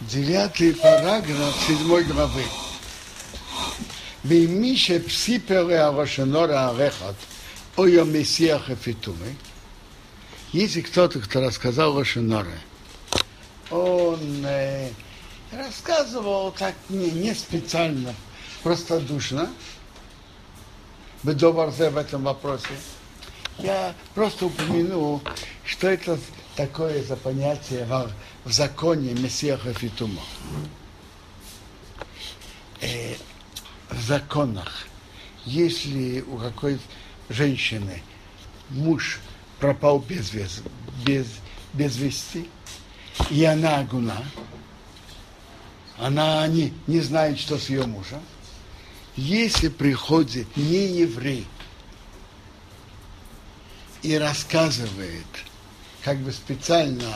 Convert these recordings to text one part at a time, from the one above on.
Девятый параграф седьмой главы. Вимише псипере арошенора арехат ойо мессиах эфитумы. Если кто-то, кто рассказал Рошеноре, он э, рассказывал так не, не специально, простодушно, Бедоварзе в этом вопросе. Я просто упомяну, что это такое за понятие в, в законе Мессиаха Фитума. Э, в законах, если у какой женщины муж пропал без, вес, без, без вести, и она агуна, она не, не знает, что с ее мужем, если приходит не еврей и рассказывает, как бы специально,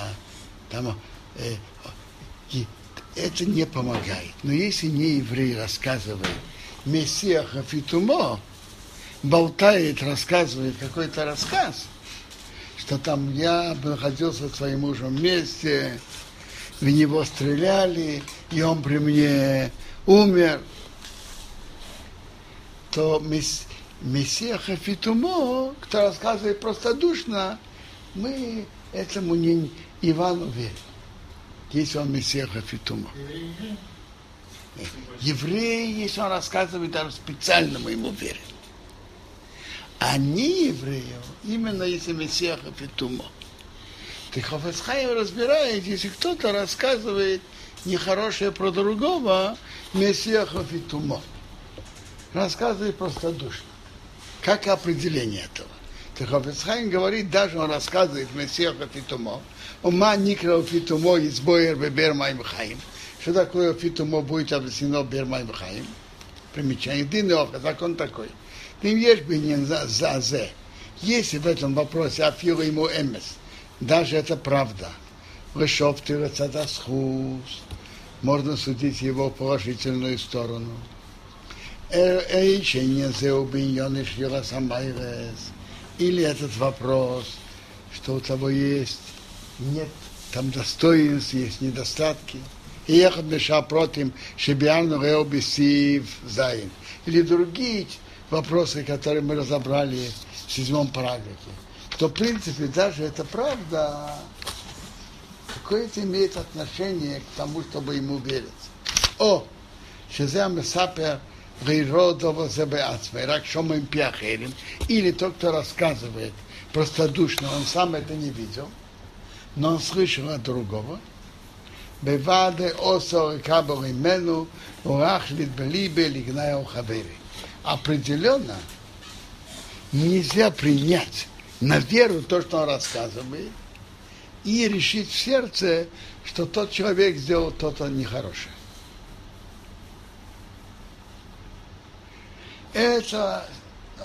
там, э, это не помогает. Но если не еврей рассказывает Мессия Хафитумо, болтает, рассказывает какой-то рассказ, что там я находился со своим мужем вместе, в него стреляли, и он при мне умер, то Мессия Хафитумо, кто рассказывает простодушно, мы этому не Ивану верим. Если он Мессия Хафитумо. Евреи, если он рассказывает, даже специально мы ему верим. А не еврею, именно если Мессия Хафитумо. Ты Хафесхайм разбирает, если кто-то рассказывает нехорошее про другого, Мессия Хафитумо рассказывает простодушно. Как определение этого? Техофицхайм говорит, даже он рассказывает Мессиаха Фитумо, ума никра Фитумо из боер бебер маймхаим. Что такое Фитумо будет объяснено бер маймхаим? Примечание. Динеоха, закон такой. Ты ешь бы не за, за зе. Если в этом вопросе афила ему эмес, даже это правда. Вышел ты можно судить его положительную сторону. Или этот вопрос, что у того есть, нет там достоинств, есть недостатки. И ехать меша против шебиану реобисив зайн. Или другие вопросы, которые мы разобрали в седьмом параграфе. То, в принципе, даже это правда, какое-то имеет отношение к тому, чтобы ему верить. О, Шезем Сапер – רק шомаем пиахерим, или тот, кто рассказывает простодушно, он сам это не видел, но он слышал от другого. Беваде осо кабал имену, урах литбелибе лигнаю хавери. Определенно нельзя принять на веру то, что он рассказывает, и решить в сердце, что тот человек сделал то-то нехорошее. Это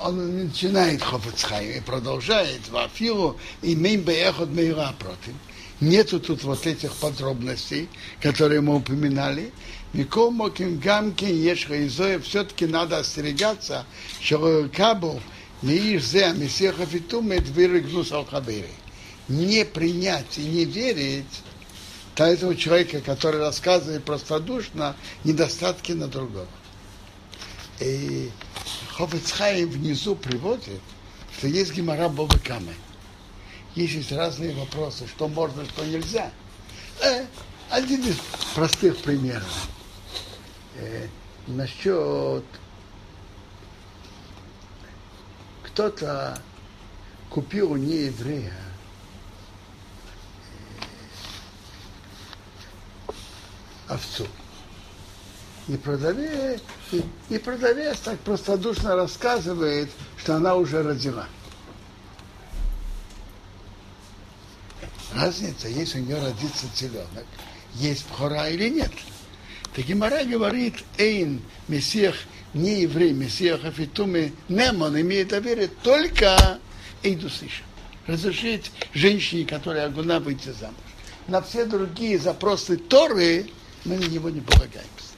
он начинает Хофицхайм и продолжает в Афилу имеем Беехот Мейра против. Нету тут вот этих подробностей, которые мы упоминали. Микол Моким Гамкин Ешха Изоя все-таки надо остерегаться, что Кабу Меиш Зе Месеха Фитумет вырыгнус Алхабери. Не принять и не верить до этого человека, который рассказывает простодушно недостатки на другого. И Хофицхайм внизу приводит, что есть гемора Бобакамы. Есть разные вопросы, что можно, что нельзя. Э, один из простых примеров. Э, насчет кто-то купил у нееврея э, овцу. И продавец, и, и продавец так простодушно рассказывает, что она уже родила. Разница, если у нее родится теленок, есть пхора или нет. Так Гимара говорит, Эйн, Мессиах, не еврей, Мессиах Афитуме, Немон имеет доверие только Эйдусиша. Разрешить женщине, которая агуна, выйти замуж. На все другие запросы Торы мы на него не полагаемся.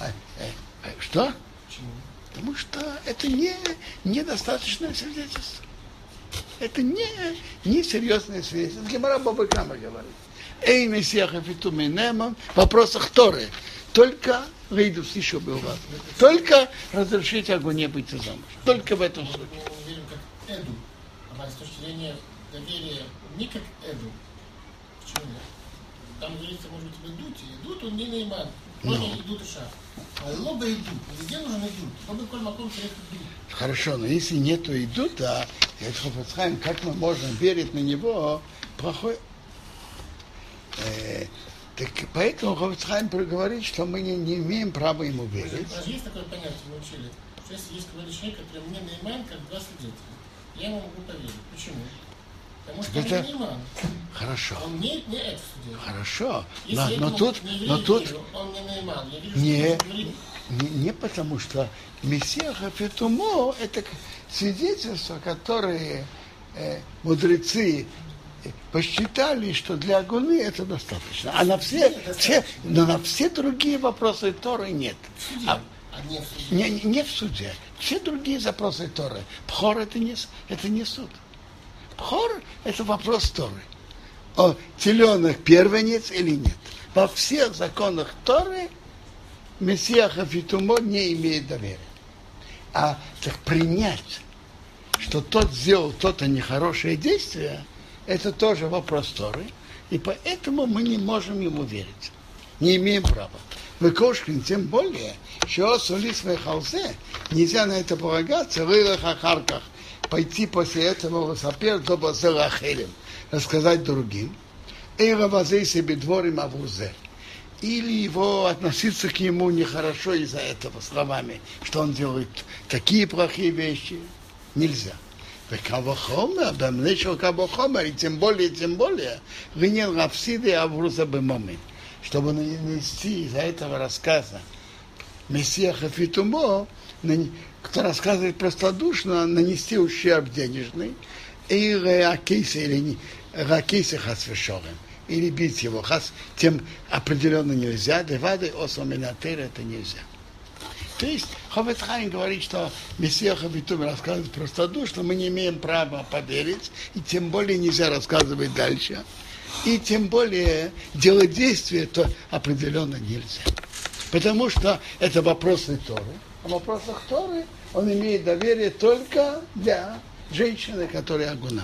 А, э, э, что? Почему? Потому что это не, недостаточное свидетельство. Это не, не серьезное свидетельство. Гемора Баба Кама говорит. Эй, Мессия Хафитуминема, в вопросах Торы. Только Рейдус еще был вас. Только разрешить огонь быть замуж. Только в этом случае. Эду. А с точки зрения доверия не как Эду. Почему нет? Там говорится, может быть, идут, и идут, он не наиман. Можно идут и шаг. А лоба идут. Везде нужен идут. Лоба коль маком идут. Хорошо, но если нету идут, а как мы можем верить на него, плохой. Э, так поэтому Хофицхайм говорит, что мы не, не имеем права ему верить. Даже есть такое понятие, мы учили, что если есть какой-то человек, который мне наиман, как два свидетеля, я ему могу поверить. Почему? Потому что это... он не наиман. Хорошо. Он не, не это судья. Хорошо. Если Но, но тут, но тут верю, он не наиман. Я вижу, Не. потому, что Мессия Хафетумо – это свидетельства, которые э, мудрецы э, посчитали, что для Агуны это достаточно. А на все, все, но на все другие вопросы Торы нет. А, не в суде. не, не в суде. Все другие запросы Торы. Пхор это не, это не суд. Пхор это вопрос Торы. О теленок первенец или нет. Во всех законах Торы Мессия Хафитумо не имеет доверия. А так принять, что тот сделал то-то нехорошее действие, это тоже вопрос Торы. И поэтому мы не можем ему верить. Не имеем права. Выкошкин, тем более, что солис халзе, нельзя на это полагаться, в Илах Ахарках, пойти после этого в сапер до Базелахелем, рассказать другим. Или его относиться к нему нехорошо из-за этого словами, что он делает такие плохие вещи. Нельзя. Кавахомер, Бамнешел Кавахомер, и тем более, тем более, Гинен Рафсиды Авруза Бемомин. Чтобы нанести из-за этого рассказа Мессия Хафитумо, кто рассказывает простодушно, нанести ущерб денежный, и Ракейса, или не- Ракейса Хасвешорем, или бить его, хас, тем определенно нельзя, Девады Осаминатер это нельзя. То есть Ховет Хайм говорит, что Мессия Хавитуми рассказывает простодушно, мы не имеем права поверить, и тем более нельзя рассказывать дальше. И тем более делать действия, то определенно нельзя. Потому что это вопросы Торы. А в вопросах Торы он имеет доверие только для женщины, которая агуна.